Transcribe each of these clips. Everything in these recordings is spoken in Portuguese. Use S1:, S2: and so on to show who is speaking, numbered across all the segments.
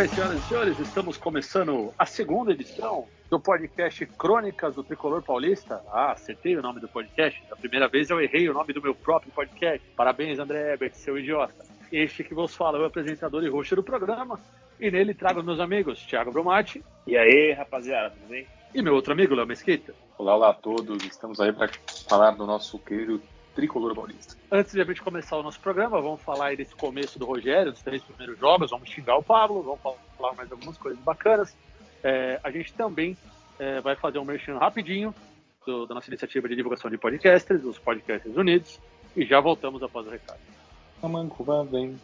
S1: Bem, senhoras e senhores, estamos começando a segunda edição do podcast Crônicas do Tricolor Paulista. Ah, acertei o nome do podcast. Da primeira vez eu errei o nome do meu próprio podcast. Parabéns, André Ebert, seu idiota. Este que vos fala é o apresentador e roxo do programa. E nele trago meus amigos, Thiago Brumati.
S2: E aí, rapaziada, tudo bem?
S1: E meu outro amigo, Léo Mesquita.
S3: Olá, olá a todos. Estamos aí para falar do nosso querido tricolor paulista.
S1: Antes de a gente começar o nosso programa, vamos falar aí desse começo do Rogério, dos três primeiros jogos, vamos xingar o Pablo, vamos falar mais algumas coisas bacanas. É, a gente também é, vai fazer um merchan rapidinho do, da nossa iniciativa de divulgação de podcasters, os Podcasters Unidos, e já voltamos após o recado.
S3: A mancuba vem.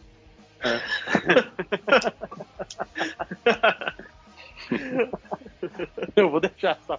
S3: É.
S1: Eu vou deixar essa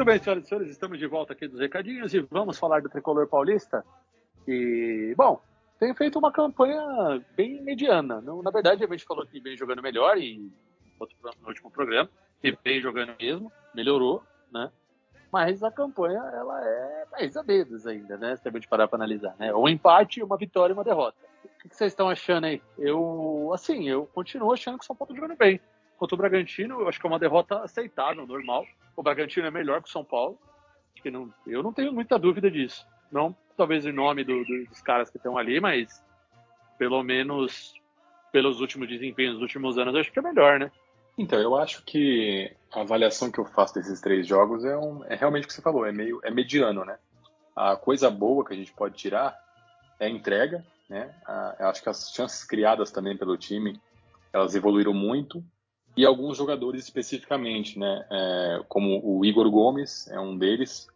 S1: Muito bem, senhoras e senhores, estamos de volta aqui dos recadinhos e vamos falar do tricolor paulista. E, bom, tem feito uma campanha bem mediana. Na verdade, a gente falou que vem jogando melhor e no último programa, que vem jogando mesmo, melhorou, né? Mas a campanha, ela é mais a dedos ainda, né? Se a gente parar para analisar, né? Um empate, uma vitória e uma derrota. O que que vocês estão achando aí? Eu, assim, eu continuo achando que o São Paulo tá jogando bem. Contra o Bragantino, eu acho que é uma derrota aceitável, normal. O Bragantino é melhor que o São Paulo. Que não, eu não tenho muita dúvida disso. Não, talvez em nome do- do- dos caras que estão ali, mas pelo menos pelos últimos desempenhos dos últimos anos, eu acho que é melhor, né?
S3: Então, eu acho que a avaliação que eu faço desses três jogos é, um- é realmente o que você falou, é meio é mediano, né? A coisa boa que a gente pode tirar é a entrega, né? A- eu acho que as chances criadas também pelo time, elas evoluíram muito e alguns jogadores especificamente, né? É, como o Igor Gomes é um deles.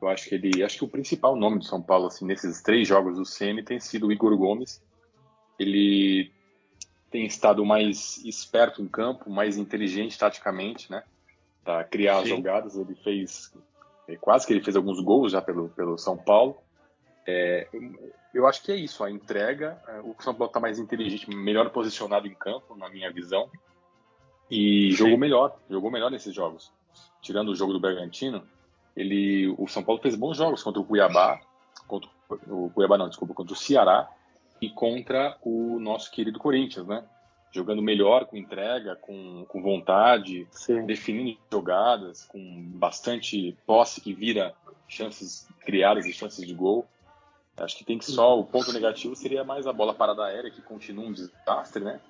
S3: Eu acho que ele, acho que o principal nome do São Paulo assim nesses três jogos do CM tem sido o Igor Gomes. Ele tem estado mais esperto em campo, mais inteligente taticamente, né? Para criar
S1: Sim.
S3: jogadas. Ele fez, é, quase que ele fez alguns gols já pelo, pelo São Paulo. É, eu- eu acho que é isso, a entrega. é, O São Paulo está mais inteligente, melhor posicionado em campo, na minha visão. E
S1: Sim.
S3: jogou melhor, jogou melhor nesses jogos. Tirando o jogo do Bragantino, ele, o São Paulo fez bons jogos contra o Cuiabá, contra o Cuiabá não, desculpa, contra o Ceará e contra o nosso querido Corinthians, né? Jogando melhor, com entrega, com, com vontade,
S1: Sim.
S3: definindo jogadas, com bastante posse que vira chances criadas e chances de gol. Acho que tem que só o ponto negativo seria mais a bola parada aérea, que continua um desastre, né?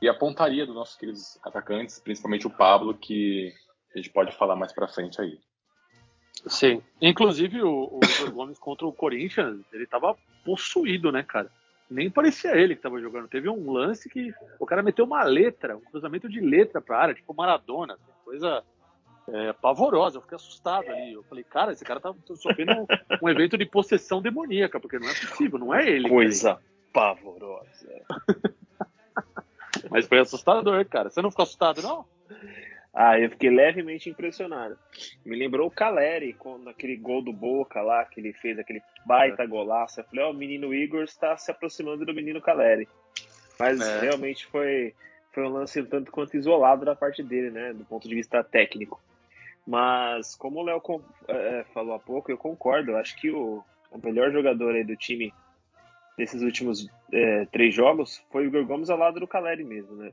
S3: E a pontaria dos nossos queridos atacantes, principalmente o Pablo, que a gente pode falar mais pra frente aí.
S1: Sim. Inclusive, o, o Gomes contra o Corinthians, ele tava possuído, né, cara? Nem parecia ele que tava jogando. Teve um lance que o cara meteu uma letra, um cruzamento de letra pra área, tipo Maradona, assim, coisa é, pavorosa. Eu fiquei assustado ali. Eu falei, cara, esse cara tá sofrendo um, um evento de possessão demoníaca, porque não é possível, não é ele.
S2: Coisa pavorosa.
S1: Mas foi assustador, cara. Você não ficou assustado, não?
S2: Ah, eu fiquei levemente impressionado. Me lembrou o Caleri, quando aquele gol do Boca lá, que ele fez aquele baita golaço. Eu falei, ó, o menino Igor está se aproximando do menino Caleri. Mas
S1: É.
S2: realmente foi, foi um lance um tanto quanto isolado da parte dele, né? Do ponto de vista técnico. Mas, como o Léo con- eh, falou há pouco, eu concordo. Eu acho que o, o melhor jogador aí do time desses últimos eh, três jogos foi o Igor Gomes ao lado do Caleri mesmo, né?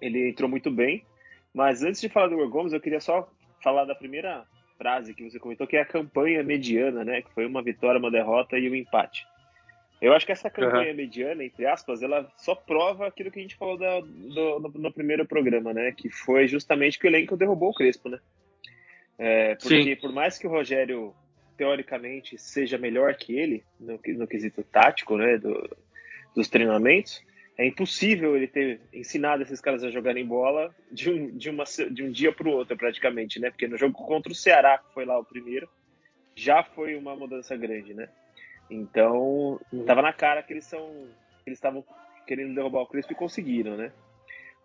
S2: Ele entrou muito bem. Mas antes de falar do Igor Gomes, eu queria só falar da primeira frase que você comentou, que é a campanha mediana, né? Que foi uma vitória, uma derrota e um empate. Eu acho que essa campanha uhum. mediana, entre aspas, ela só prova aquilo que a gente falou da, do, no, no, primeiro programa, né? Que foi justamente que o elenco derrubou o Crespo, né? É, porque Sim. por mais que o Rogério, teoricamente, seja melhor que ele no, no quesito tático, né? Do, dos treinamentos, é impossível ele ter ensinado esses caras a jogarem bola de um, de uma, de um dia para o outro, praticamente, né? Porque no jogo contra o Ceará, que foi lá o primeiro, já foi uma mudança grande, né? Então, estava na cara que eles são. eles estavam querendo derrubar o Crespo e conseguiram, né?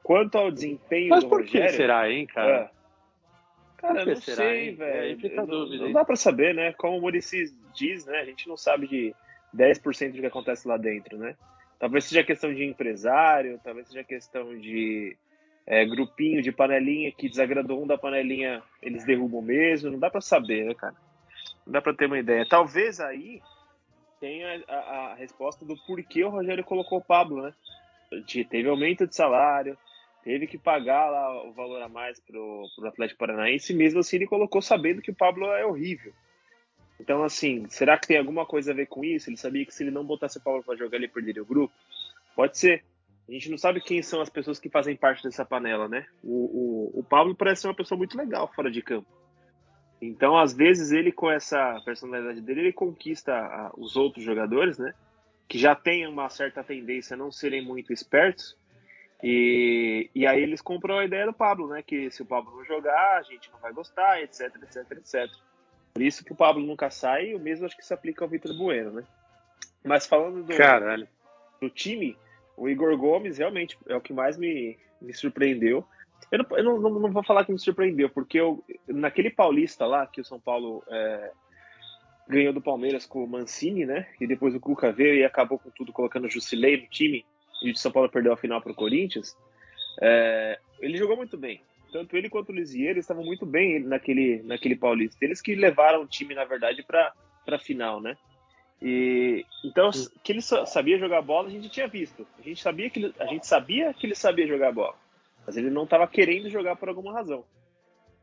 S2: Quanto ao desempenho
S1: Mas
S2: do
S1: por
S2: Rogério,
S1: que será, hein, cara?
S2: É, cara, não
S1: será,
S2: sei,
S1: hein?
S2: velho.
S1: É,
S2: não, não dá para saber, né? Como o Murici diz, né? A gente não sabe de 10% do que acontece lá dentro, né? Talvez seja questão de empresário, talvez seja questão de é, grupinho de panelinha que desagradou um da panelinha, eles derrubam mesmo. Não dá para saber, né, cara? Não dá para ter uma ideia. Talvez aí tenha a, a, resposta do porquê o Rogério colocou o Pablo, né? Teve aumento de salário, teve que pagar lá o valor a mais pro, pro Atlético Paranaense, mesmo assim ele colocou sabendo que o Pablo é horrível. Então, assim, será que tem alguma coisa a ver com isso? Ele sabia que se ele não botasse o Pablo para jogar, ele perderia o grupo? Pode ser. A gente não sabe quem são as pessoas que fazem parte dessa panela, né? O, o, o Pablo parece ser uma pessoa muito legal fora de campo. Então, às vezes, ele com essa personalidade dele, ele conquista a, os outros jogadores, né? Que já têm uma certa tendência a não serem muito espertos. E, e aí eles compram a ideia do Pablo, né? Que se o Pablo não jogar, a gente não vai gostar, etc, etc, etc. Por isso que o Pablo nunca sai, o mesmo acho que se aplica ao Vitor Bueno, né? Mas falando do,
S1: Caralho.
S2: do time, o Igor Gomes realmente é o que mais me, me surpreendeu. Eu, não, eu não, não, vou falar que me surpreendeu, porque eu, naquele Paulista lá, que o São Paulo é, ganhou do Palmeiras com o Mancini, né? E depois o Cuca veio e acabou com tudo colocando o Jusilei no time, e o São Paulo perdeu a final para o Corinthians. É, ele jogou muito bem. Tanto ele quanto o Lisieiro estavam muito bem naquele, naquele Paulista. Eles que levaram o time, na verdade, para a final, né? E, então, que ele sabia jogar bola, a gente tinha visto. A gente sabia que ele, a gente sabia que ele sabia jogar bola mas ele não estava querendo jogar por alguma razão.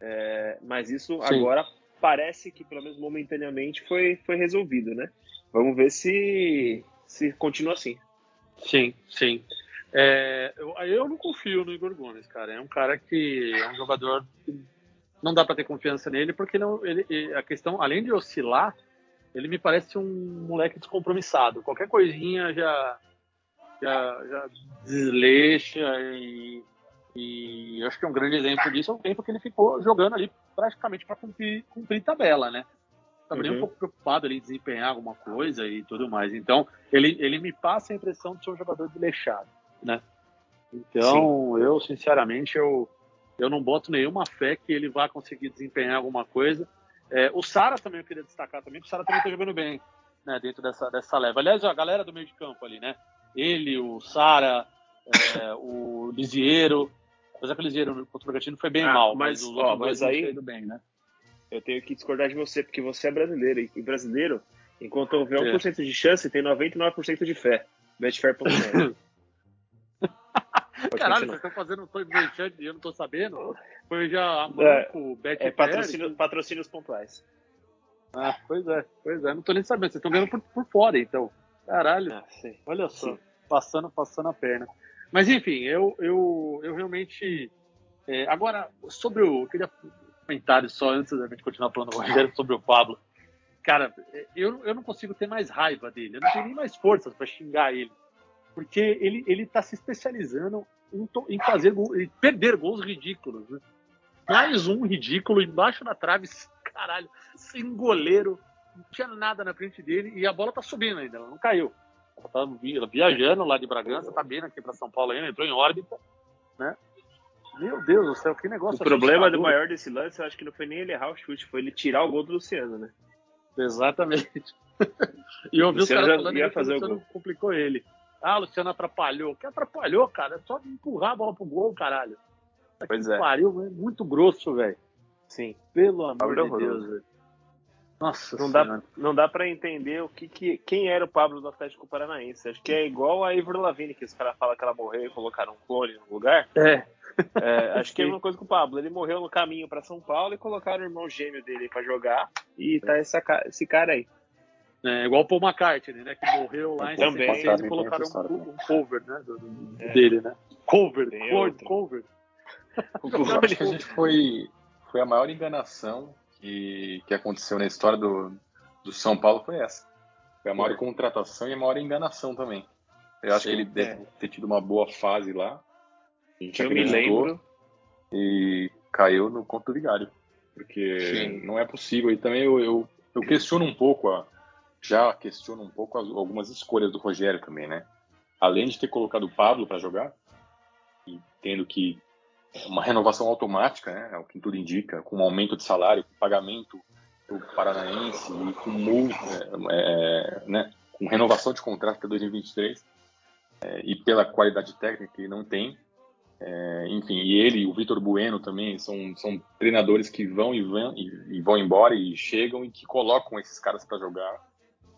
S2: É, mas isso Sim. agora parece que, pelo menos momentaneamente, foi, foi resolvido, né? Vamos ver se, se continua assim.
S1: Sim, sim. É, eu, eu não confio no Igor Gomes, cara. É um cara que é um jogador que não dá para ter confiança nele, porque não, ele, a questão, além de oscilar, ele me parece um moleque descompromissado. Qualquer coisinha já, já, já desleixa e e acho que é um grande exemplo disso é o tempo que ele ficou jogando ali praticamente para cumprir, cumprir tabela, né? Estava uhum. nem um pouco preocupado ali em desempenhar alguma coisa e tudo mais. Então, ele, ele me passa a impressão de ser um jogador desleixado, né? Então, Sim. eu, sinceramente, eu, eu não boto nenhuma fé que ele vá conseguir desempenhar alguma coisa. É, o Sara também eu queria destacar também, porque o Sara também está jogando bem, né, dentro dessa, dessa leva. Aliás, a galera do meio de campo ali, né? Ele, o Sara, é, o Lisiero, Apesar que eles viram contra o Bragantino foi bem ah, mal, mas, mas, ó,
S2: mas aí
S1: bem, né?
S2: Eu tenho que discordar de você, porque você é brasileiro, e brasileiro, enquanto houver 1% é. de chance, tem 99% de fé. Betfair.net.
S1: Caralho, vocês estão fazendo um merchan e eu não tô sabendo? Foi já a Manco, é, Betfair... É
S2: patrocínio, patrocínios pontuais.
S1: Ah, pois é, pois é. Não tô nem sabendo. Vocês estão ganhando por, por fora, então. Caralho. Ah, Olha só. Sim. Passando, passando a perna. Mas enfim, eu, eu, eu realmente. É, agora, sobre o. Eu queria comentário só antes da gente continuar falando com o Rogério sobre o Pablo. Cara, eu, eu não consigo ter mais raiva dele. Eu não tenho nem mais forças para xingar ele. Porque ele, ele tá se especializando em, em fazer em perder gols ridículos. Né? Mais um ridículo embaixo da trave, caralho, sem goleiro, não tinha nada na frente dele e a bola tá subindo ainda, ela não caiu. Ela tá viajando lá de Bragança, tá vindo aqui para São Paulo ainda, entrou em órbita, né? Meu Deus do céu, que negócio.
S2: O problema do maior desse lance, eu acho que não foi nem ele errar o chute, foi ele tirar o gol do Luciano, né?
S1: Exatamente. e eu vi os caras falando que fazer o Luciano gol. complicou ele. Ah, o Luciano atrapalhou. Que atrapalhou, cara? É só empurrar a bola pro gol, caralho.
S2: Pois
S1: que
S2: é.
S1: Pariu, é muito grosso, velho.
S2: Sim.
S1: Pelo amor de Deus, velho. Nossa
S2: não dá, não dá para entender o que, que, quem era o Pablo do Atlético Paranaense. Acho que é igual a Ivor Lavigne, que os caras falam que ela morreu e colocaram um clone no lugar.
S1: É.
S2: é acho que é a mesma coisa com o Pablo. Ele morreu no caminho para São Paulo e colocaram o irmão gêmeo dele para jogar. E tá essa, esse cara aí.
S1: É, igual o Paul McCartney, né? Que morreu lá em
S2: Também.
S1: 66 e colocaram um, um cover, né? do- do- dele, né? Cover,
S2: Tem
S1: cover, cover.
S3: Eu acho que a gente foi, foi a maior enganação que, que aconteceu na história do, do São Paulo foi essa. Foi a maior contratação e a maior enganação também. Eu acho
S1: Sim,
S3: que ele deve ter tido uma boa fase lá. A gente
S2: Eu me lembro.
S3: E caiu no conto do vigário. Porque
S1: Sim.
S3: não é possível. E também eu, eu, eu questiono um pouco, a, já questiono um pouco as- algumas escolhas do Rogério também, né? Além de ter colocado o Pablo para jogar, e tendo que uma renovação automática, né? É o que tudo indica, com um aumento de salário, com pagamento do Paranaense e com multa, é, é, né? com renovação de contrato até 2023 é, e pela qualidade técnica que não tem. É, enfim, e ele o Vitor Bueno também são, são treinadores que vão e vão, e, e vão embora e chegam e que colocam esses caras para jogar.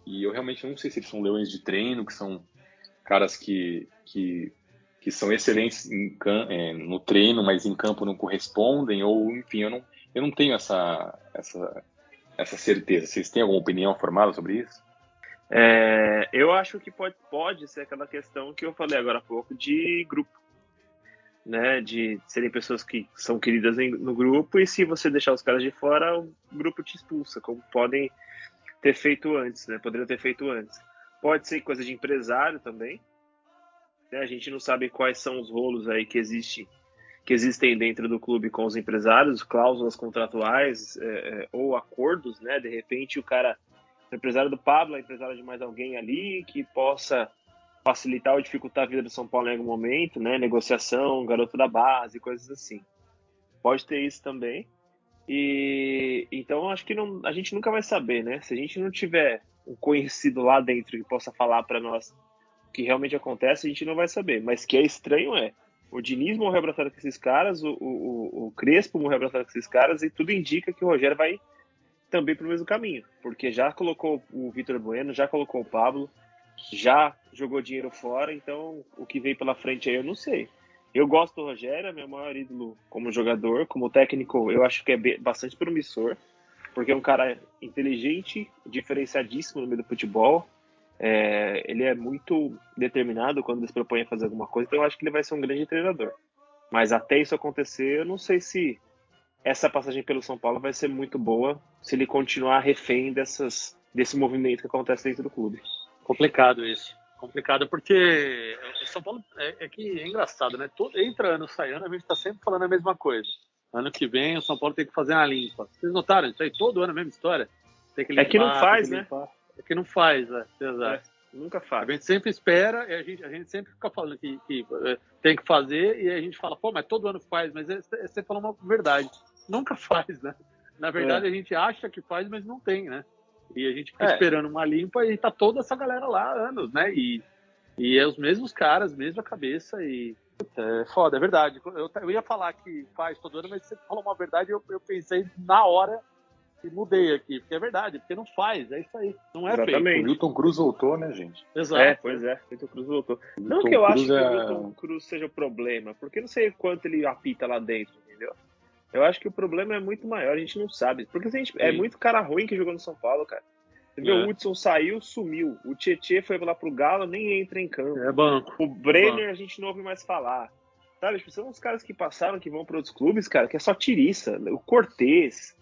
S3: E eu realmente não sei se eles são leões de treino, que são caras que, que, que são excelentes é, no treino, mas em campo não correspondem, ou enfim, eu não, eu não tenho essa, essa, essa certeza. Vocês têm alguma opinião formada sobre isso?
S2: É, eu acho que pode, pode ser aquela questão que eu falei agora há pouco de grupo. Né, de serem pessoas que são queridas em- no grupo e se você deixar os caras de fora, o grupo te expulsa, como podem ter feito antes, né? Poderiam ter feito antes. Pode ser coisa de empresário também. Né? A gente não sabe quais são os rolos aí que existe, que existem dentro do clube com os empresários, cláusulas contratuais é, é, ou acordos, né? De repente o cara o empresário do Pablo é empresário de mais alguém ali que possa facilitar ou dificultar a vida do São Paulo em algum momento, né? Negociação, garoto da base, coisas assim. Pode ter isso também. E então acho que não, a gente nunca vai saber, né? Se a gente não tiver um conhecido lá dentro que possa falar para nós que realmente acontece, a gente não vai saber. Mas que é estranho é. O Diniz morreu abraçado com esses caras, o, o, o Crespo morreu abraçado com esses caras, e tudo indica que o Rogério vai também pro mesmo caminho, porque já colocou o Vitor Bueno, já colocou o Pablo, já jogou dinheiro fora, então o que vem pela frente aí eu não sei. Eu gosto do Rogério, é meu maior ídolo como jogador, como técnico, eu acho que é bastante promissor, porque é um cara inteligente, diferenciadíssimo no meio do futebol. É, ele é muito determinado quando ele se propõe a fazer alguma coisa, então eu acho que ele vai ser um grande treinador. Mas até isso acontecer, eu não sei se essa passagem pelo São Paulo vai ser muito boa se ele continuar refém dessas, desse movimento que acontece dentro do clube.
S1: Complicado isso. Complicado porque o São Paulo é, é que é engraçado, né? Todo, entra ano, sai ano, a gente tá sempre falando a mesma coisa. Ano que vem o São Paulo tem que fazer uma limpa. Vocês notaram isso aí? Todo ano a mesma história? Tem que
S2: É que não
S1: limpar,
S2: faz,
S1: que
S2: né?
S1: limpar. É que não faz, é. Exato.
S2: Nunca
S1: A
S2: faz.
S1: gente sempre espera, e a gente, a gente sempre fica falando que, que, eh, tem que fazer, e a gente fala, pô, mas todo ano faz, mas é- é- você falou uma verdade. Nunca faz, né? Na verdade, a gente acha que faz, mas não tem, né? E a gente fica
S3: É.
S1: esperando uma limpa e tá toda essa galera lá há anos, né? E, e é os mesmos caras, mesma cabeça e. Puta, é foda, é verdade. Eu, eu ia falar que faz todo ano, mas você falou uma verdade e eu, eu pensei na hora e mudei aqui, porque é verdade, porque não faz, é isso aí. Não é
S2: Exatamente.
S3: O
S1: feito.
S3: Milton Cruz voltou, né, gente?
S1: Exato.
S2: É, pois é, Milton Cruz voltou. Não
S3: Milton
S2: que eu acho
S3: Cruz
S2: que
S3: é-
S2: o Milton Cruz seja o problema, porque não sei quanto ele apita lá dentro, entendeu? Eu acho que o problema é muito maior, a gente não sabe. Porque a gente, é muito cara ruim que jogou no São Paulo, cara. Você vê,
S1: É.
S2: o Hudson saiu, sumiu. O Tietê foi lá pro Galo, nem entra em campo.
S1: É banco.
S2: O Brenner a gente não ouve mais falar. Sabe, tipo, são os caras que passaram, que vão para outros clubes, cara, que é só tiriça. O Cortez,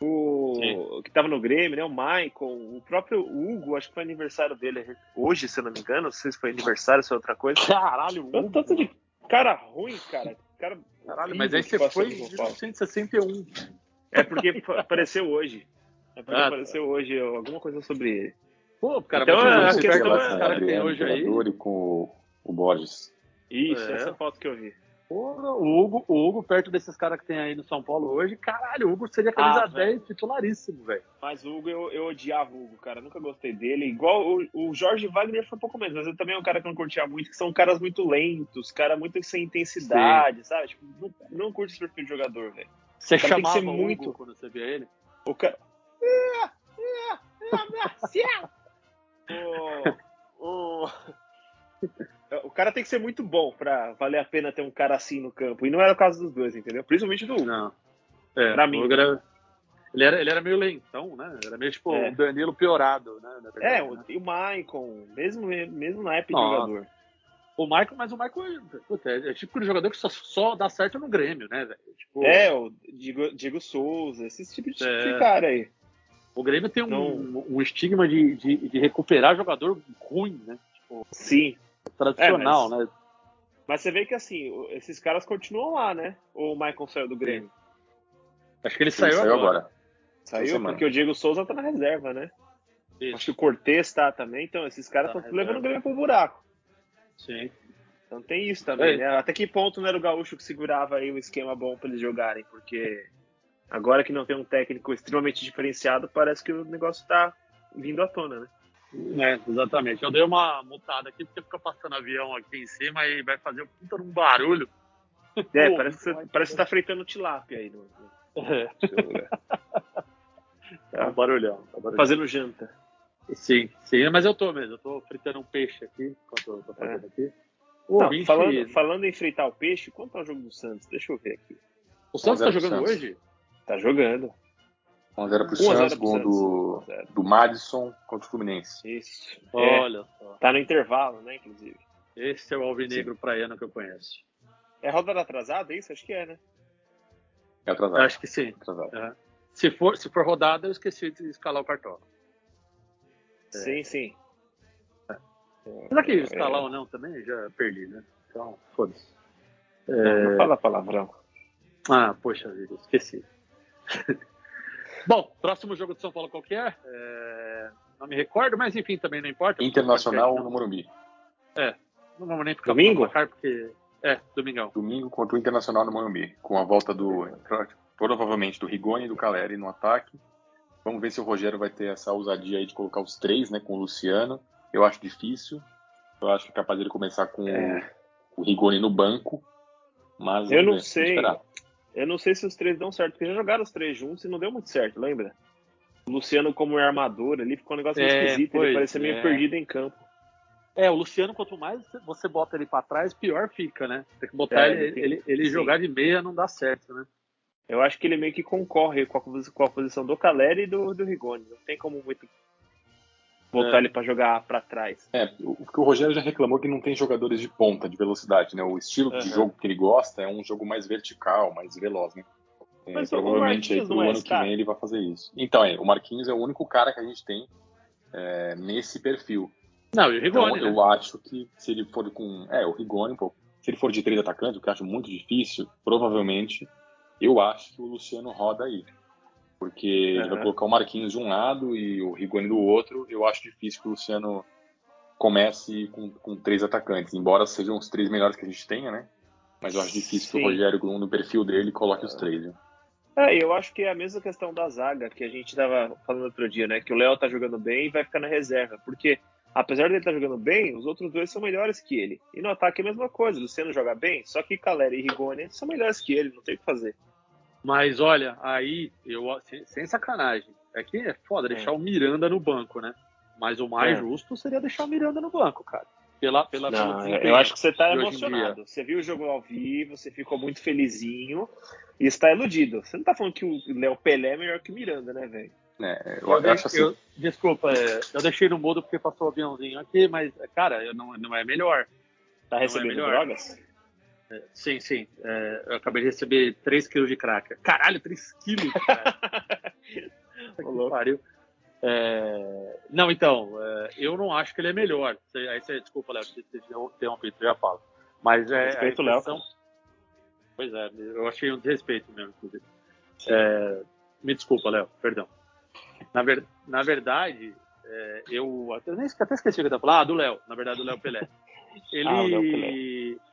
S2: o que tava no Grêmio, né? O Michael, o próprio Hugo, acho que foi aniversário dele hoje, se eu não me engano. Não sei se foi aniversário, se é outra coisa.
S1: Caralho,
S2: Tanto, tanto de cara ruim, cara. Cara
S1: Caralho, mas aí você foi em
S2: São Paulo.
S1: 1961.
S2: É porque apareceu hoje. É porque
S1: Ah, tá.
S2: apareceu hoje alguma coisa sobre ele.
S1: Pô, cara,
S2: Então,
S1: mas
S2: a questão é-
S1: caras que tem hoje aí.
S3: Com o, o Borges.
S2: Isso,
S1: É.
S2: essa foto que eu vi.
S1: Porra, o Hugo, o Hugo, perto desses caras que tem aí no São Paulo hoje, caralho, o Hugo seria camisa
S2: Ah,
S1: 10 titularíssimo, velho.
S2: Mas o Hugo, eu, eu odiava o Hugo, cara. Nunca gostei dele. Igual o, o Jorge Wagner foi um pouco menos, mas eu também é um cara que eu não curtia muito, que são caras muito lentos, caras muito sem intensidade, sabe? Tipo, não, não curte esse perfil de jogador, velho.
S1: Você
S2: cara
S1: chamava o
S2: muito-
S1: Hugo quando você via ele?
S2: O cara. o, o... o cara tem que ser muito bom pra valer a pena ter um cara assim no campo. E não era o caso dos dois, entendeu? Principalmente do Hugo.
S1: Não. É,
S2: Pra mim.
S1: era- Ele era, ele era meio lentão, né? Era meio tipo
S2: É.
S1: o Danilo piorado, né? verdade,
S2: É, o,
S1: né?
S2: e o Maicon, mesmo, mesmo na época de
S1: Nossa.
S2: jogador.
S1: O Michael, mas o Michael puta, é, é tipo de jogador que só, só dá certo no Grêmio, né, velho? Tipo,
S2: É, o Diego, Diego Souza, esse tipo de,
S1: É.
S2: de cara aí.
S1: O Grêmio tem um,
S2: Não.
S1: um estigma de, de, de recuperar jogador ruim, né? Tipo,
S2: Sim.
S1: Tradicional,
S2: É, mas-
S1: né?
S2: Mas você vê que assim, esses caras continuam lá, né? Ou o Maicon saiu do Grêmio?
S1: Acho que ele
S3: Ele
S1: saiu,
S3: saiu
S1: agora.
S3: agora.
S2: Saiu porque o Diego Souza tá na reserva, né?
S1: Isso,
S2: Acho que o Cortez tá também, então esses caras
S1: Tá
S2: estão
S1: na
S2: levando o. Grêmio pro buraco.
S1: Sim.
S2: Então tem isso também,
S1: É.
S2: né? Até que ponto não era o Gaúcho que segurava aí o esquema bom pra eles jogarem? Porque agora que não tem um técnico extremamente diferenciado, parece que o negócio tá vindo à tona, né?
S1: É, exatamente. Eu dei uma mutada aqui porque fica passando avião aqui em cima e vai fazer um puta num barulho.
S2: É,
S1: Pô,
S2: parece que, parece que tá fritando tilápia aí no,
S1: É, é um barulhão. é um barulhão.
S2: Fazendo janta.
S1: Sim, sim, mas eu tô mesmo. Eu tô fritando um peixe aqui enquanto eu tô fazendo aqui. O
S2: É. Não, falando, falando em fritar o peixe, quanto é o jogo do Santos? Deixa eu ver aqui.
S1: o Santos tá
S3: 1 a 0 pro
S1: jogando
S3: Santos.
S1: hoje?
S2: Tá jogando.
S3: 1x0 pro
S2: 1 a 0
S3: Santos,
S2: pro
S3: gol
S2: Santos.
S3: do,
S2: 0.
S3: do Madison contra o Fluminense.
S2: Isso. É,
S1: Olha só.
S2: tá no intervalo, né, inclusive.
S1: Esse é o alvinegro praiano que eu conheço.
S2: É rodada atrasada, é isso? Acho que é, né?
S3: É atrasado.
S1: Acho que sim.
S3: atrasado.
S1: Se for, se for rodada, eu esqueci de escalar o cartão. É.
S2: Sim, sim.
S1: Mas aqui,
S2: É.
S1: escalar ou não também, já perdi, né? Então, foda-se.
S2: Não,
S1: É,
S2: não fala palavrão.
S1: Ah, poxa vida, esqueci. Bom, próximo jogo de São Paulo qual que é? É, Não me recordo, mas enfim, também não importa.
S3: Internacional no Morumbi.
S1: não vamos nem ficar
S2: Domingo?
S1: placar, porque... É, domingão.
S3: Domingo contra o Internacional no Morumbi. Com a volta do. Provavelmente do Rigoni e do Caleri no ataque. Vamos ver se o Rogério vai ter essa ousadia aí de colocar os três, né? Com o Luciano. Eu acho difícil. Eu acho que é capaz dele começar com
S2: É.
S3: o Rigoni no banco. Mas
S2: Eu não sei.
S3: esperar.
S2: Eu não sei se os três dão certo, porque já jogaram os três juntos e não deu muito certo, lembra? O Luciano como armador ali ficou um negócio meio
S1: É,
S2: esquisito,
S1: pois
S2: ele parecia meio
S1: é.
S2: perdido em campo.
S1: É, o Luciano, quanto mais você bota ele pra trás, pior fica, né? Tem que botar
S2: É,
S1: ele,
S2: tem-
S1: ele, ele jogar de meia não dá certo, né?
S2: Eu acho que ele meio que concorre com a, com a posição do Caleri e do, do Rigoni. Não tem como muito botar
S1: É.
S2: ele pra jogar pra trás.
S3: É, o que o Rogério já reclamou que não tem jogadores de ponta, de velocidade, né? O estilo de
S2: Aham.
S3: jogo que ele gosta é um jogo mais vertical, mais veloz, né? É,
S2: Mas o
S3: provavelmente aí pro
S2: é
S3: ano que vem ele vai fazer isso. Então, é, o Marquinhos é o único cara que a gente tem é, nesse perfil.
S1: Não, e o
S3: Então,
S1: Rigoni, né?
S3: eu acho que se ele for com. É, o Rigoni, um pouco. Se ele for de três atacantes, o que eu acho muito difícil, provavelmente, eu acho que o Luciano roda aí. Porque ele vai colocar o Marquinhos de um lado e o Rigoni do outro. Eu acho difícil que o Luciano comece com, com três atacantes, embora sejam os três melhores que a gente tenha, né? Mas eu acho difícil que
S2: Sim.
S3: o Rogério, no perfil dele, coloque os três. Viu?
S2: É, eu acho que é a mesma questão da zaga que a gente tava falando outro dia, né? Que o Léo tá jogando bem e vai ficar na reserva. Porque, apesar dele estar jogando bem, os outros dois são melhores que ele. E no ataque é a mesma coisa. O Luciano joga bem, só que Caleri e Rigoni são melhores que ele, não tem o que fazer.
S1: Mas olha, aí, eu sem, sem sacanagem. É que é foda deixar o Miranda no banco, né? Mas o mais
S2: É.
S1: justo seria deixar o Miranda no banco, cara. Pela, pela,
S2: Não, eu acho que você tá emocionado. Você viu o jogo ao vivo, você ficou muito felizinho e está iludido. Você não tá falando que o Léo Pelé é melhor que o Miranda, né, velho?
S3: É, eu,
S1: Eu,
S3: acho assim.
S1: eu- desculpa, é, eu deixei no mudo porque passou o aviãozinho aqui, mas, cara, eu não, não é melhor.
S2: Tá
S1: é
S2: recebendo
S1: melhor.
S2: drogas?
S1: Sim, sim. É, eu acabei de receber 3 quilos de crack. Caralho, 3 quilos, cara. Que pariu. É, Não, então, é, eu não acho que ele é melhor. Você- Aí você, desculpa, Léo, te te interrompi, você já fala. Mas é.
S2: Respeito
S1: a
S2: o Léo,
S1: Pois é, eu achei um desrespeito mesmo, inclusive. É, Me desculpa, Léo, perdão. Na, ver- na verdade, é, eu até, nem, até esqueci o que eu tava falando. Ah, do Léo, na verdade, do Léo Pelé. Ele,
S2: Ah, o Léo Pelé.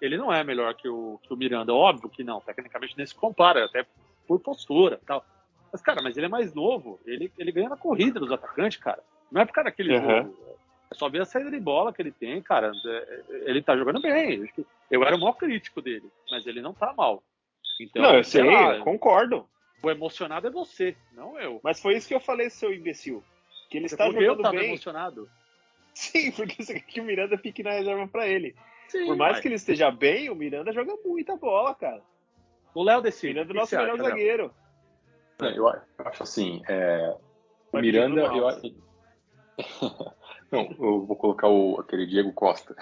S1: Ele não é melhor que o, que o Miranda, óbvio que não, tecnicamente nem se compara, até por postura e tal. Mas, cara, mas ele é mais novo, ele, ele ganha na corrida dos atacantes, cara. Não é por causa daquele
S2: Aham.
S1: jogo. É só ver a saída de bola que ele tem, cara. É, Ele tá jogando bem. Eu era o maior crítico dele, mas ele não tá mal. Então,
S2: não, eu sei,
S1: lá,
S2: eu concordo.
S1: o emocionado é você, não eu.
S2: Mas foi isso que eu falei, seu imbecil. Que ele
S1: Você
S2: está
S1: que eu
S2: jogando
S1: tava
S2: bem.
S1: emocionado.
S2: Sim, porque você quer que o Miranda fique na reserva pra ele.
S1: Sim,
S2: Por mais
S1: vai.
S2: que ele esteja bem, o Miranda joga muita bola, cara.
S1: O Léo
S2: O
S1: decide.
S2: Miranda é o nosso melhor
S1: acha,
S2: zagueiro.
S3: Eu acho assim, é, o Miranda, eu acho. Não, eu vou colocar o, aquele Diego Costa.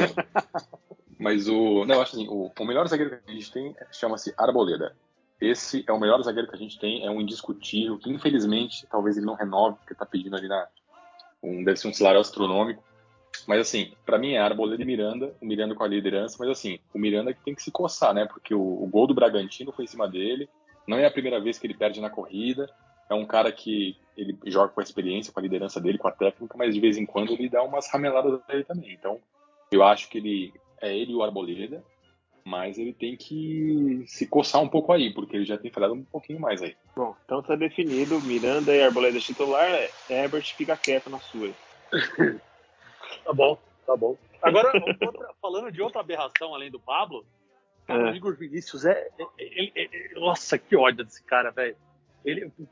S3: Mas o. Não, eu acho assim, o, o melhor zagueiro que a gente tem chama-se Arboleda. Esse é o melhor zagueiro que a gente tem, é um indiscutível, que infelizmente talvez ele não renove, porque tá pedindo ali na. Um, deve ser um salário astronômico. Mas assim, pra mim é Arboleda e Miranda, o Miranda com a liderança, mas assim, o Miranda que tem que se coçar, né? Porque o, o gol do Bragantino foi em cima dele, não é a primeira vez que ele perde na corrida, é um cara que ele joga com a experiência, com a liderança dele, com a técnica, mas de vez em quando ele dá umas rameladas dele também. Então, eu acho que ele é ele e o Arboleda, mas ele tem que se coçar um pouco aí, porque ele já tem falhado um pouquinho mais aí.
S2: Bom, então tá definido. Miranda e Arboleda titular. Herbert fica quieto na sua.
S1: Tá bom, tá bom. Agora, outra- falando de outra aberração além do Pablo,
S2: É.
S1: o Igor Vinícius é. é- é- é- nossa, que ódio desse cara, velho.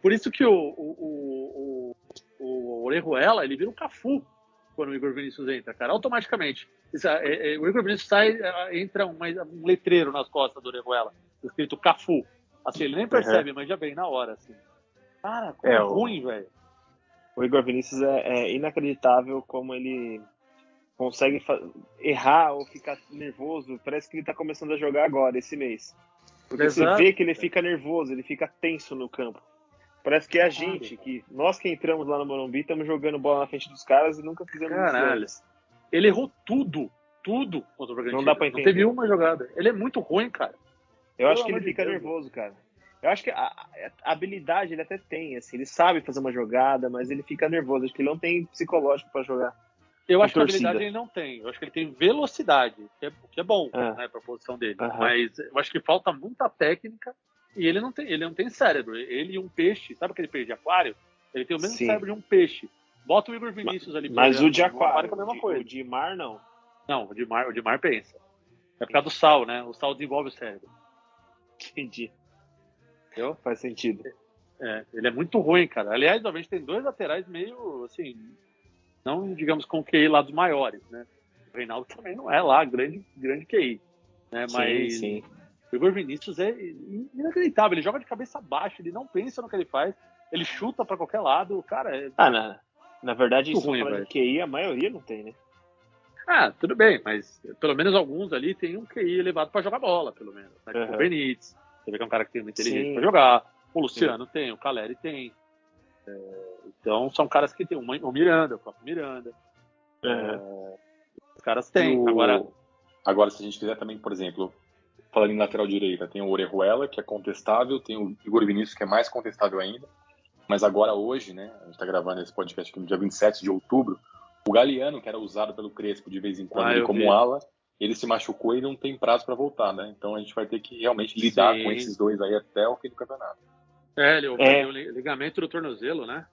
S1: Por isso que o, o, o, o, Orejuela, ele vira um Cafu quando o Igor Vinícius entra, cara, automaticamente. Isso, é- é- o Igor Vinícius sai, entra uma- um letreiro nas costas do Orejuela, escrito Cafu. Assim, ele nem percebe, mas já bem na hora, assim. Cara, como
S2: É,
S1: ruim, velho.
S2: O Igor Vinícius é, é inacreditável como ele consegue errar ou ficar nervoso. Parece que ele tá começando a jogar agora, esse mês. Porque
S1: Exato.
S2: você vê que ele fica nervoso, ele fica tenso no campo. Parece que é a gente, que nós que entramos lá no Morumbi, estamos jogando bola na frente dos caras e nunca fizemos
S1: Caralho.
S2: isso.
S1: Ele errou tudo, tudo contra o Bragantino.
S2: Não dá pra entender.
S1: teve uma jogada. Ele é muito ruim, cara.
S2: Eu acho
S1: Pelo
S2: que ele fica
S1: Deus.
S2: nervoso, cara. Eu acho que a, a habilidade ele até tem, assim, ele sabe fazer uma jogada, mas ele fica nervoso. Acho que ele não tem psicológico pra jogar.
S1: Eu acho que a
S2: torcida.
S1: habilidade ele não tem. Eu acho que ele tem velocidade, que é, que é bom,
S2: É.
S1: né, pra posição dele. Mas eu acho que falta muita técnica e ele não tem, ele não tem cérebro. Ele e um peixe, sabe aquele peixe de aquário? Ele tem o mesmo
S2: Sim.
S1: cérebro de um peixe. Bota o Igor Vinícius ali.
S2: Mas o de
S1: aquário com a mesma
S2: o de-
S1: coisa.
S2: o de mar não.
S1: Não, o de mar, o de mar pensa. É por causa do sal, né? O sal desenvolve o cérebro.
S2: Entendi.
S1: Entendeu?
S2: Faz sentido.
S1: É, ele é muito ruim, cara. Aliás, a gente tem dois laterais meio, assim, não digamos com QI lá dos maiores, né? O Reinaldo também não é lá grande, grande QI, né? Mas
S2: sim, sim.
S1: o Igor Vinícius é inacreditável. Ele joga de cabeça baixa, ele não pensa no que ele faz, ele chuta pra qualquer lado. Cara, é...
S2: Ah, na, na verdade, isso
S1: ruim,
S2: falando
S1: velho.
S2: de QI, a maioria não tem, né?
S1: ah, tudo bem, mas pelo menos alguns ali tem um QI elevado pra jogar bola, pelo menos. Né? Tipo
S2: Uhum.
S1: o Benítez, você vê que é um cara que tem uma inteligência
S2: Sim.
S1: pra jogar. O Luciano tem, o Caleri tem. É, então são caras que tem. O o Miranda, o próprio Miranda. Os caras têm.
S3: O-
S1: Agora,
S3: Agora, se a gente quiser também, por exemplo, falando em lateral direita, tem o Orejuela, que é contestável, tem o Igor Vinícius, que é mais contestável ainda. Mas agora, hoje, né, a gente está gravando esse podcast aqui no dia 27 de outubro, o Galeano, que era usado pelo Crespo de vez em quando
S1: Ah,
S3: como
S1: vi.
S3: ala, ele se machucou e não tem prazo para voltar, né? Então a gente vai ter que realmente lidar
S1: Sim.
S3: com esses dois aí até o fim do campeonato.
S1: é, ele
S2: É.
S1: o li- ligamento do tornozelo, né?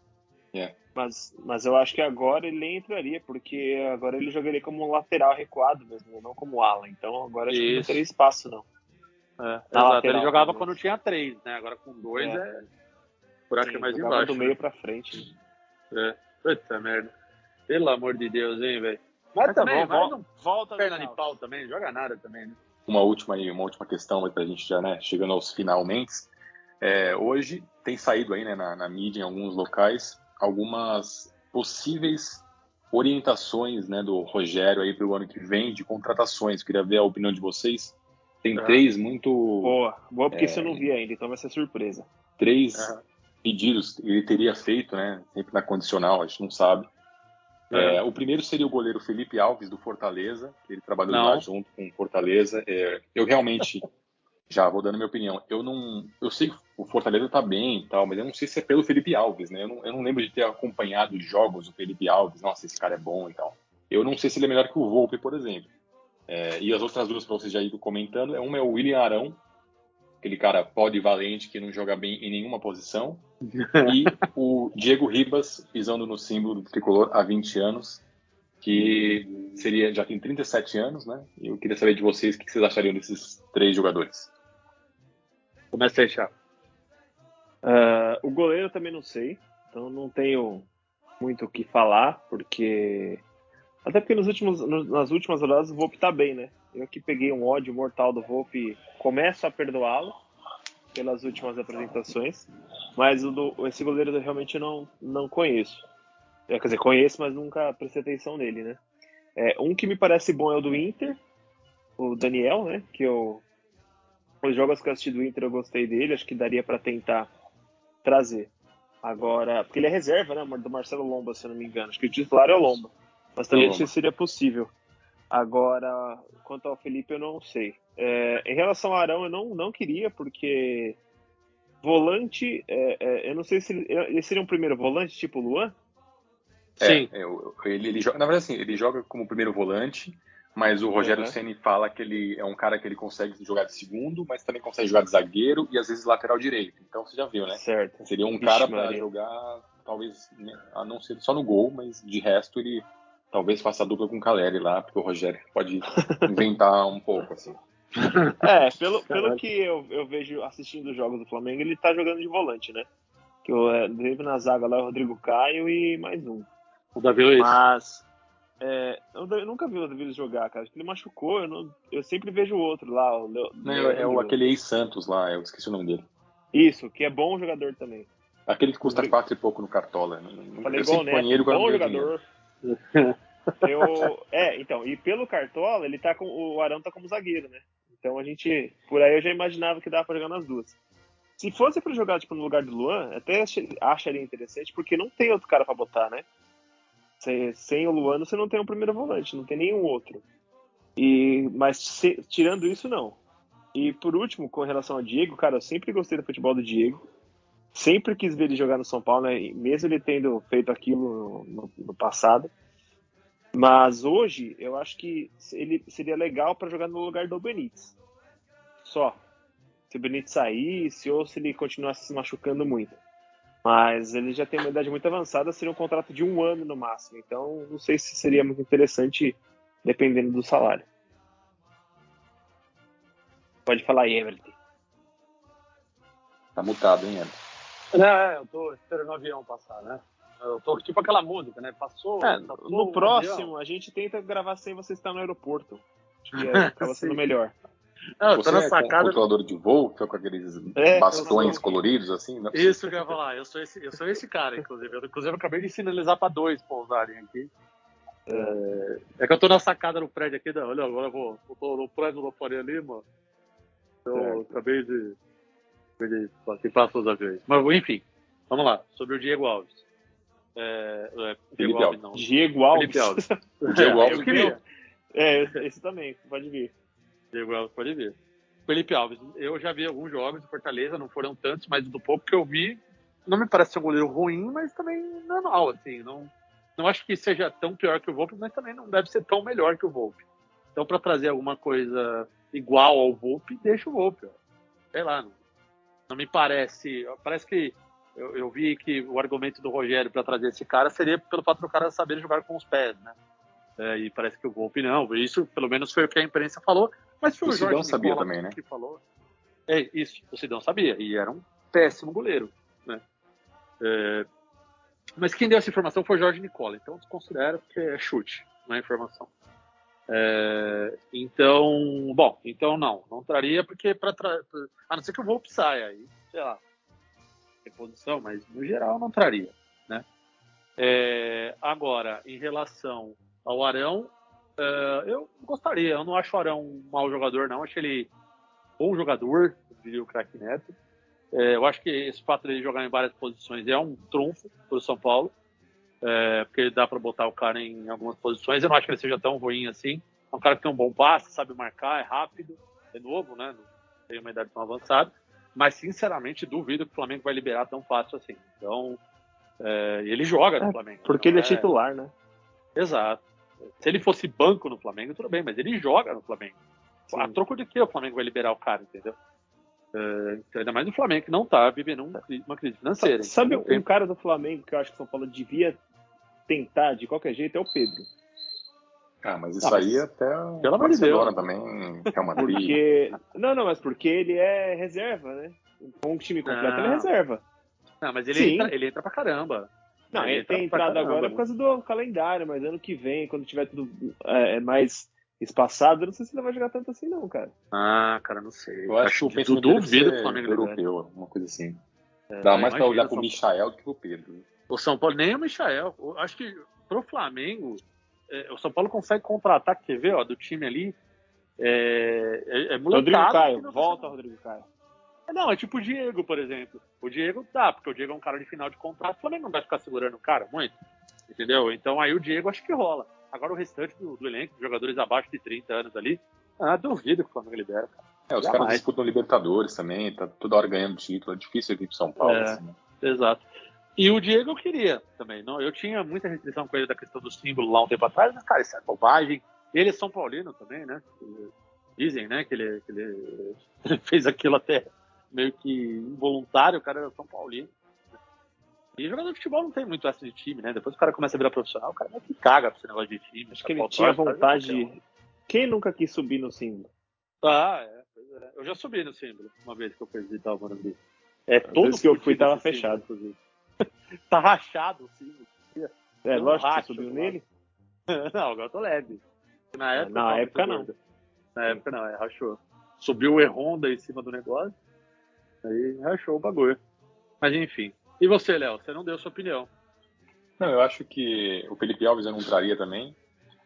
S2: Mas, mas eu acho que agora ele nem entraria, porque agora ele jogaria como um lateral recuado mesmo, não como ala. Então agora acho que não teria espaço, não.
S1: É, exato.
S2: lateral,
S1: ele jogava quando tinha três, né? Agora com dois
S2: É.
S1: é. O buraco é
S2: Sim,
S1: mais
S2: jogava
S1: embaixo.
S2: do
S1: né?
S2: meio pra frente.
S1: É. Puta merda. Pelo amor de Deus, hein, velho. Mas,
S2: Mas
S1: também,
S2: tá bom, vol- volta
S1: perna de pau também, joga nada também, né?
S3: Uma última aí, uma última questão aí pra gente já, né, chegando aos finalmente. É, hoje tem saído aí, né, na, na mídia, em alguns locais, algumas possíveis orientações, né, do Rogério aí pro ano que vem de contratações. Queria ver a opinião de vocês. Tem
S1: Tá.
S3: três muito,
S2: Boa, boa porque
S3: É.
S2: você não viu ainda, então vai ser surpresa.
S3: três
S1: Aham.
S3: pedidos ele teria feito, né, sempre na condicional, a gente não sabe. É, o primeiro seria o goleiro Felipe Alves do Fortaleza, que ele trabalhou lá junto com o Fortaleza. É, eu realmente já vou dando minha opinião. Eu não, eu sei que o Fortaleza tá bem e tal, mas eu não sei se é pelo Felipe Alves, né? Eu não, eu não lembro de ter acompanhado os jogos do Felipe Alves. Nossa, esse cara é bom e tal. Eu não sei se ele é melhor que o Volpe, por exemplo. É, e as outras duas para vocês já irem comentando, é uma é o William Arão, aquele cara polivalente que não joga bem em nenhuma posição, e o Diego Ribas pisando no símbolo do tricolor há 20 anos, que seria já tem 37 anos, né? E eu queria saber de vocês o que vocês achariam desses três jogadores.
S1: Começa aí, Thiago.
S2: Ah, o goleiro eu também não sei, então não tenho muito o que falar, porque. Até porque nos últimos, nas últimas rodadas o Volpe tá bem, né? Eu que peguei um ódio mortal do Volpe, começo a perdoá-lo, pelas últimas apresentações, mas o do, esse goleiro eu realmente não, não conheço. É, quer dizer, conheço, mas nunca prestei atenção nele, né? É, um que me parece bom é o do Inter, o Daniel, né? Que eu. Os jogos que eu assisti do Inter eu gostei dele, acho que daria para tentar trazer. Agora, porque ele é reserva, né? Do Marcelo Lomba, se eu não me engano. Acho que o titular é o Lomba. Mas também que seria possível. Agora, quanto ao Felipe, eu não sei. É, em relação ao Arão, eu não, não queria, porque volante, é, é, eu não sei se ele, ele, seria um primeiro volante, tipo Luan?
S3: Sim. É, ele, ele joga, na verdade, assim, ele joga como primeiro volante, mas o Rogério uhum. Ceni fala que ele é um cara que ele consegue jogar de segundo, mas também consegue jogar de zagueiro e às vezes lateral direito. Então você já viu, né?
S2: Certo.
S3: Seria um Vixe, cara para jogar, talvez, né, a não ser só no gol, mas de resto ele talvez faça a dupla com o Caleri lá, porque o Rogério pode inventar um pouco, assim.
S2: É, pelo, pelo que eu, eu vejo assistindo os jogos do Flamengo, ele tá jogando de volante, né? Que o é, na zaga lá é o Rodrigo Caio e mais um.
S1: O Davi Luiz.
S2: Mas é, eu, eu, nunca vi o Davi jogar, cara. Acho que ele machucou. Eu, não, eu sempre vejo o outro lá. O Leo,
S3: não, é o aquele ex-Santos lá, eu esqueci o nome dele.
S2: Isso, que é bom jogador também.
S3: Aquele que custa quatro e pouco no Cartola.
S2: Falei igual, né? Bom jogador. Eu, é, então, e pelo Cartola, ele tá com. O Arão tá como zagueiro, né? Então a gente. Por aí eu já imaginava que dava pra jogar nas duas. Se fosse para jogar tipo, no lugar do Luan, até acharia interessante, porque não tem outro cara para botar, né? Sem, sem o Luan, você não tem um primeiro volante, não tem nenhum outro. E, mas se, tirando isso, não. E por último, com relação ao Diego, cara, eu sempre gostei do futebol do Diego. Sempre quis ver ele jogar no São Paulo, né? mesmo ele tendo feito aquilo no, no, passado. Mas hoje eu acho que ele seria legal para jogar no lugar do Benítez. Só. Se o Benítez saísse ou se ele continuasse se machucando muito. Mas ele já tem uma idade muito avançada, seria um contrato de um ano no máximo. Então não sei se seria muito interessante dependendo do salário. Pode falar aí, Everton.
S3: Tá mutado, hein, Everton?
S1: É, eu tô esperando o avião passar, né? Eu tô tipo aquela música, né? Passou.
S2: É,
S1: passou
S2: no próximo, a gente tenta gravar sem você estar no aeroporto. Acho que é, acaba sendo melhor.
S3: Não, você na é sacada... controlador de voo, fica com aqueles é, bastões coloridos, assim?
S1: Não é Isso que eu ia falar, eu sou esse, eu sou esse cara, inclusive. Eu, inclusive, eu acabei de sinalizar para dois pousarem aqui. É, é, que eu tô na sacada no prédio aqui, olha, agora eu vou, eu tô no prédio do Faria Lima. Eu acabei de, acabei de participar os aviões. Mas, enfim, vamos lá, sobre o Diego Alves. É, é,
S2: Diego Alves, não. Diego Alves.
S1: Alves. Diego Alves.
S2: queria. É, esse também, pode vir.
S1: Diego Alves pode vir. Felipe Alves, eu já vi alguns jogos do Fortaleza, não foram tantos, mas do pouco que eu vi, não me parece ser um goleiro ruim, mas também normal, assim. Não, não acho que seja tão pior que o Volpe, mas também não deve ser tão melhor que o Volpe. Então, para trazer alguma coisa igual ao Volpe, deixa o Volpe. Sei lá, não, não me parece. Parece que eu, eu, vi que o argumento do Rogério para trazer esse cara seria pelo fato do cara saber jogar com os pés, né? É, e parece que o Volpe não. Isso, pelo menos, foi o que a imprensa falou. Mas foi o, o Jorge
S3: sabia Nicola também, né?
S1: que falou. É, isso, o Sidão sabia. E era um péssimo goleiro, né? É, mas quem deu essa informação foi o Jorge Nicola. Então, desconsidera que é chute, não é informação. É, então, bom, então não, não traria, porque para tra... a não ser que o Volpe saia aí, sei lá, reposição, mas no geral não traria, né? É, agora, em relação ao Arão, é, eu gostaria, eu não acho o Arão um mau jogador, não, acho ele bom jogador, diria o craque Neto. É, eu acho que esse fato de jogar em várias posições é um trunfo para o São Paulo, é, porque dá para botar o cara em algumas posições. Eu não acho que ele seja tão ruim assim. É um cara que tem um bom passe, sabe marcar, é rápido, é novo, né? Não tem uma idade tão avançada mas sinceramente duvido que o Flamengo vai liberar tão fácil assim. Então, é, ele joga no é, Flamengo.
S2: Porque ele é, é titular, né?
S1: Exato. Se ele fosse banco no Flamengo, tudo bem, mas ele joga no Flamengo. Sim. A troco de que o Flamengo vai liberar o cara, entendeu? É, ainda mais no Flamengo, que não tá vivendo uma crise financeira.
S2: Sabe um cara do Flamengo que eu acho que o São Paulo devia tentar de qualquer jeito? É o Pedro.
S3: Ah, mas isso ah, mas... aí até pelo amor de Deus também é uma
S2: porque Não, não, mas porque ele é reserva, né? Com um time completo não. ele é reserva.
S1: Não, mas ele entra, ele entra pra caramba.
S2: Não, ele, ele tem entrado agora por causa do calendário, mas ano que vem, quando tiver tudo é, é, mais espaçado, eu não sei se ele vai jogar tanto assim, não, cara.
S1: Ah, cara, não sei.
S3: Eu acho que o
S1: duvido que
S3: é
S1: o Flamengo
S3: europeu, uma coisa assim.
S1: É,
S3: Dá mais pra olhar
S1: o
S3: pro
S1: São
S3: Michael do que pro Pedro.
S1: O São Paulo, nem o Michael. Eu Acho que pro Flamengo, é, o São Paulo consegue contratar, quer ver, ó, do time ali. É, é, é
S2: Rodrigo
S1: que
S2: Caio,
S1: não-
S2: volta, Rodrigo Caio.
S1: Não, é tipo o Diego, por exemplo. O Diego dá, porque o Diego é um cara de final de contrato. O Flamengo não vai ficar segurando o cara muito. Entendeu? Então aí o Diego acho que rola. Agora o restante do, do elenco, jogadores abaixo de 30 anos ali, ah, duvido que o Flamengo libera. Cara.
S3: É, os caras disputam Libertadores também, tá toda hora ganhando título. É difícil ir pro São Paulo.
S1: É.
S3: assim, né?
S1: Exato. E o Diego eu queria também. Não, eu tinha muita restrição com ele da questão do símbolo lá um tempo atrás, mas, cara, isso é bobagem. Ele é São Paulino também, né? Dizem, né, que ele, que ele fez aquilo até meio que involuntário, o cara era São Paulino. E jogador de futebol não tem muito essa de time, né? Depois o cara começa a virar profissional, o cara meio que caga pra esse negócio de time.
S2: Acho que ele tinha vontade de. Quem nunca quis subir no símbolo?
S1: Ah, é, é. Eu já subi no símbolo uma vez que eu fui visitar o Morumbi. É todo
S2: que eu fui, tava fechado.
S1: inclusive. tá rachado o símbolo.
S2: É,
S1: Não
S2: lógico que
S1: racha
S2: você subiu nele.
S1: não, agora eu tô leve. Na época,
S2: Na
S1: tava
S2: época, não.
S1: Na época não, é, rachou. Subiu o E-Honda em cima do negócio, aí rachou o bagulho. Mas enfim. E você, Léo? Você não deu sua opinião.
S3: Não, eu acho que o Felipe Alves eu não traria também,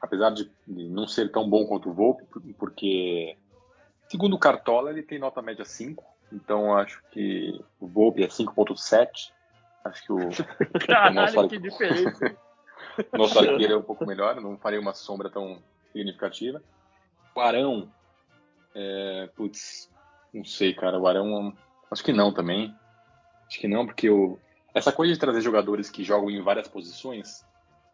S3: apesar de não ser tão bom quanto o Volpe, por- porque, segundo o Cartola, ele tem nota média 5, então eu acho que o Volpe é 5.7, acho que o
S1: Caralho,
S3: Nossa,
S1: que diferença.
S3: nosso arqueiro é um pouco melhor, não farei uma sombra tão significativa. O Arão, é, putz, não sei, cara, o Arão, acho que não também, acho que não, porque o, essa coisa de trazer jogadores que jogam em várias posições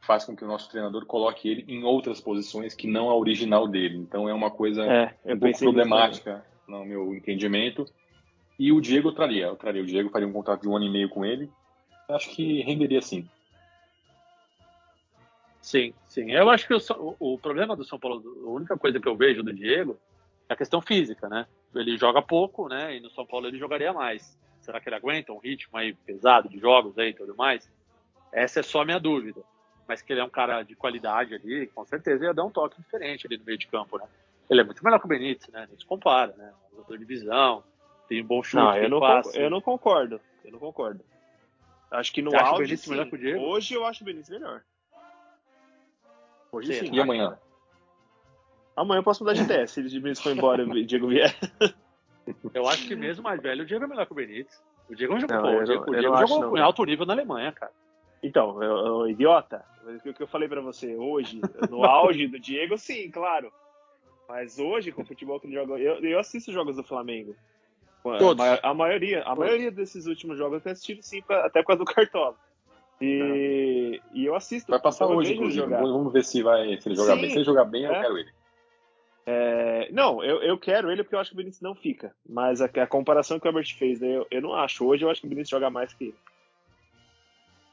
S3: faz com que o nosso treinador coloque ele em outras posições que não a original dele. Então é uma coisa
S2: É,
S3: um pouco problemática no meu entendimento. E o Diego eu traria, eu traria o Diego, faria um contrato de um ano e meio com ele. Acho que renderia sim.
S1: Sim, sim. Eu acho que o, o problema do São Paulo, a única coisa que eu vejo do Diego é a questão física, né? Ele joga pouco, né? E no São Paulo ele jogaria mais. Será que ele aguenta um ritmo aí pesado de jogos aí e tudo mais? Essa é só a minha dúvida. Mas que ele é um cara de qualidade ali, com certeza ia dar um toque diferente ali no meio de campo, né? Ele é muito melhor que o Benítez, né? Nem se compara, né? Jogador de visão, tem um bom chute,
S2: Não, eu não,
S1: passe.
S2: eu não concordo. Eu não concordo. Acho que no
S1: Você o Benítez
S2: sim.
S1: melhor que o Diego?
S2: Hoje eu acho o Benítez melhor.
S1: Hoje sim.
S3: E amanhã?
S2: Amanhã eu posso mudar de ideia. Se o Benítez for embora e o Diego vier.
S1: Eu acho que mesmo mais velho, o Diego é melhor que o Benítez. O Diego, jogou,
S2: Não, eu
S1: o
S2: não-
S1: Diego, o
S2: eu
S1: Diego
S2: acho,
S1: jogou
S2: não,
S1: em alto nível na Alemanha, cara.
S2: Então, eu, eu- idiota, o que eu falei pra você hoje, no auge do Diego, sim, claro. Mas hoje, com o futebol que ele joga, eu, eu assisto jogos do Flamengo. A,
S1: Todos.
S2: ma- a maioria, a
S1: Todos.
S2: maioria desses últimos jogos eu tenho assistido sim, pra- até por causa do Cartola. E, e eu assisto.
S3: Vai passar
S2: eu
S3: hoje, inclusive.
S2: jogar.
S3: Vamos ver se, vai, se ele jogar
S2: Sim.
S3: bem. Se ele jogar bem, eu
S2: É.
S3: quero ele.
S2: É, não, eu, eu quero ele porque eu acho que o Benítez não fica. Mas a, a comparação que o Herbert fez, né, eu, eu não acho. Hoje eu acho que o Benítez joga mais que ele.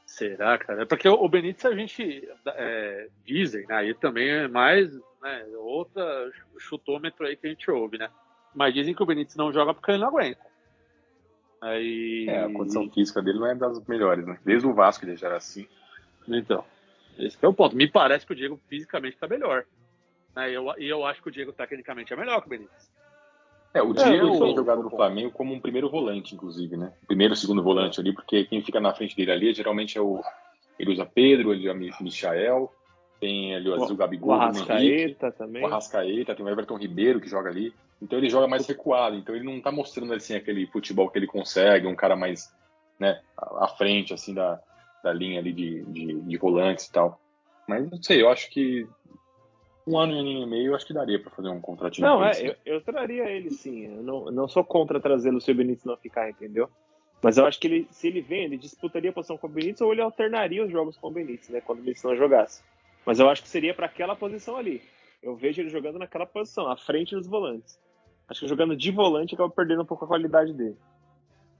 S1: Será, cara? É porque o Benítez a gente é, dizem, né? Aí também é mais né, outra chutômetro aí que a gente ouve, né? Mas dizem que o Benítez não joga porque ele não aguenta. Aí,
S3: É, a condição física dele não é das melhores, né? Desde o Vasco ele já era assim.
S1: Então, esse que é o ponto. Me parece que o Diego fisicamente tá melhor. Né? E eu, e eu acho que o Diego tecnicamente é melhor que o Benítez.
S3: É, o Diego
S1: eu-
S3: foi jogado no Flamengo como um primeiro volante, inclusive, né? Primeiro, segundo volante ali, porque quem fica na frente dele ali geralmente é o. Ele usa Pedro, ele usa Mi- Michael, tem ali o Azul
S2: O
S3: Gabigol, o Henrique,
S2: Arrascaeta também.
S3: o Arrascaeta, tem o Everton Ribeiro que joga ali. Então ele joga mais recuado, então ele não tá mostrando assim aquele futebol que ele consegue, um cara mais né, à à frente assim da, da linha ali de, de, de volantes e tal. Mas não sei, eu acho que um ano e meio eu acho que daria pra fazer um contratinho.
S2: Não, é, eu, eu traria ele sim. Eu não, não sou contra se o Benítez não ficar, entendeu? Mas eu acho que ele, se ele vem, ele disputaria a posição com o Benítez ou ele alternaria os jogos com o Benítez, né? Quando o Benítez não jogasse. Mas eu acho que seria para aquela posição ali. Eu vejo ele jogando naquela posição, à frente dos volantes. Acho que jogando de volante acaba perdendo um pouco a qualidade dele.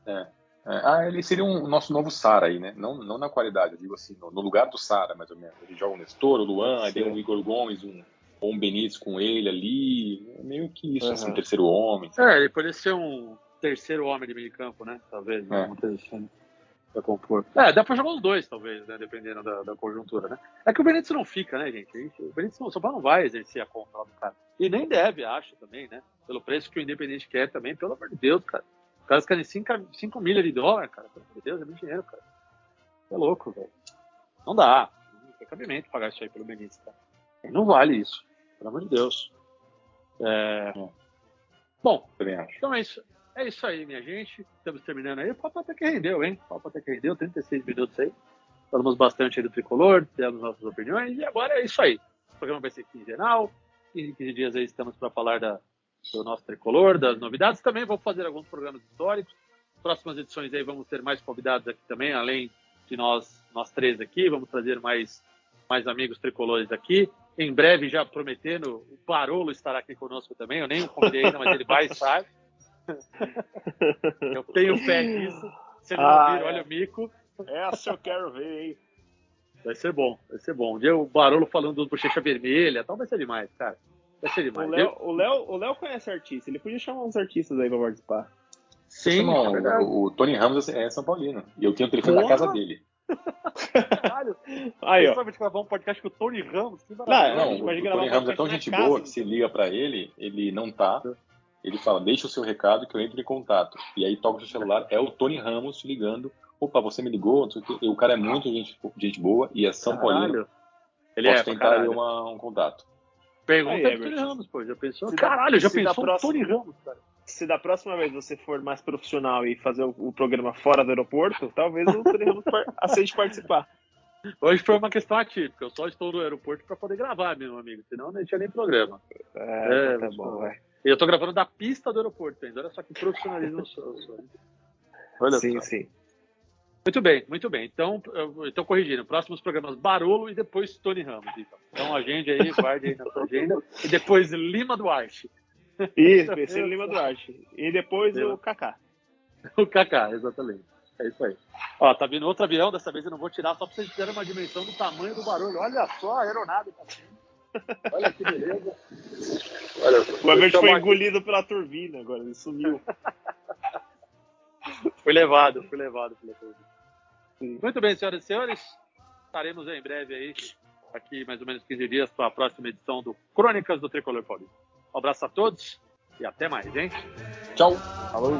S3: É, ah, ele seria um nosso novo Sara aí, né? Não, não na qualidade, eu digo assim, no, no lugar do Sara, mais ou menos. Ele joga o Nestor, o Luan, aí tem um Igor Gomes, um, um Benítez com ele ali. É meio que isso,
S2: Uhum.
S3: assim, terceiro homem.
S1: É, ele poderia ser um terceiro homem de meio campo, né? Talvez.
S3: É.
S1: Uma coisa assim. pra compor. É, dá pra jogar os dois, talvez, né? Dependendo da, da conjuntura, né? É que o Benítez não fica, né, gente? O Benítez não, o São Paulo não vai exercer a compra lá do cara. E nem deve, acho também, né? Pelo preço que o Independente quer também, pelo amor de Deus, cara. Os caras querem 5 milhas de dólar, cara. Pelo amor de Deus, é muito dinheiro, cara. É louco, velho. Não dá. Não tem cabimento pagar isso aí pelo Benítez, cara. Não vale isso. Pelo amor de Deus. É... Bom,
S3: Também acho.
S1: então é isso. É isso aí, minha gente. Estamos terminando aí. O papo até que rendeu, hein? O papo até que rendeu, 36 minutos aí. Falamos bastante aí do tricolor, demos nossas opiniões e agora é isso aí. O programa vai ser quinzenal. 15, 15 dias aí estamos para falar da, do nosso tricolor, das novidades. Também vou fazer alguns programas históricos. Próximas edições aí vamos ter mais convidados aqui também, além de nós, nós três aqui. Vamos trazer mais, mais amigos tricolores aqui. Em breve, já prometendo, o Barolo estará aqui conosco também. Eu nem o convidei ainda, mas ele vai estar. Eu tenho fé nisso. Se ele não
S2: Ah, é.
S1: olha o mico.
S2: Essa eu quero ver, hein?
S1: Vai ser bom, vai ser bom. Um dia o Barolo falando do Bochecha Vermelha, tal, vai ser demais, cara. Vai ser
S2: O
S1: demais.
S2: Léo, o, Léo, o Léo conhece artista, ele podia chamar uns artistas aí pra participar.
S1: Sim,
S3: não,
S1: é
S3: o, o Tony Ramos é São Paulino. E eu tenho o telefone da
S1: Porra!
S3: casa dele.
S1: Caralho.
S2: Aí, ó.
S1: Sabe de gravar um podcast com o Tony Ramos? Que
S2: Não,
S1: maravilha.
S3: Não, o, o Tony
S2: um
S3: Ramos é tão gente boa que se liga pra ele, ele não tá. Ele fala, deixa o seu recado que eu entro em contato. E aí toca o seu celular, é o Tony Ramos ligando. Opa, você me ligou? não sei o quê. E o cara é muito gente, gente boa e é São Paulino.
S1: Caralho. Ele
S3: Posso
S1: é,
S3: tentar aí uma- um contato.
S1: Pergunta
S2: Aí,
S1: Tony. Ramos, pô. Já pensou?
S2: Se
S1: Caralho, já pensou no
S2: próxima-
S1: Tony Ramos, cara.
S2: Se da próxima vez você for mais profissional e fazer o, o programa fora do aeroporto, talvez o Tony Ramos par- aceite participar.
S1: Hoje foi uma questão atípica. Eu só estou no aeroporto para poder gravar, meu amigo. Senão não tinha nem programa.
S2: É,
S1: É,
S2: tá bom, vai.
S1: E eu tô gravando da pista do aeroporto ainda. Olha só que profissionalismo eu sou. Olha
S2: sim,
S1: só.
S2: sim.
S1: Muito bem, muito bem. Então, eu estou corrigindo. Próximos programas Barolo e depois Tony Ramos. Então, então agende aí, guarde aí na sua agenda. E depois Lima Duarte.
S2: Isso, PC Lima Duarte. E depois o Kaká.
S1: O Kaká, exatamente. É isso aí. Ó, tá vindo outro avião, dessa vez eu não vou tirar, só para vocês terem uma dimensão do tamanho do barulho. Olha só a aeronave tá. Olha que beleza. Olha.
S2: O Everton foi engolido pela turbina agora, ele sumiu.
S1: Fui levado, fui levado pela turbina. Muito bem, senhoras e senhores. Estaremos em breve aí, aqui mais ou menos 15 dias, para a próxima edição do Crônicas do Tricolor Paulista. Um abraço a todos e até mais, hein?
S3: Tchau!
S1: Falou!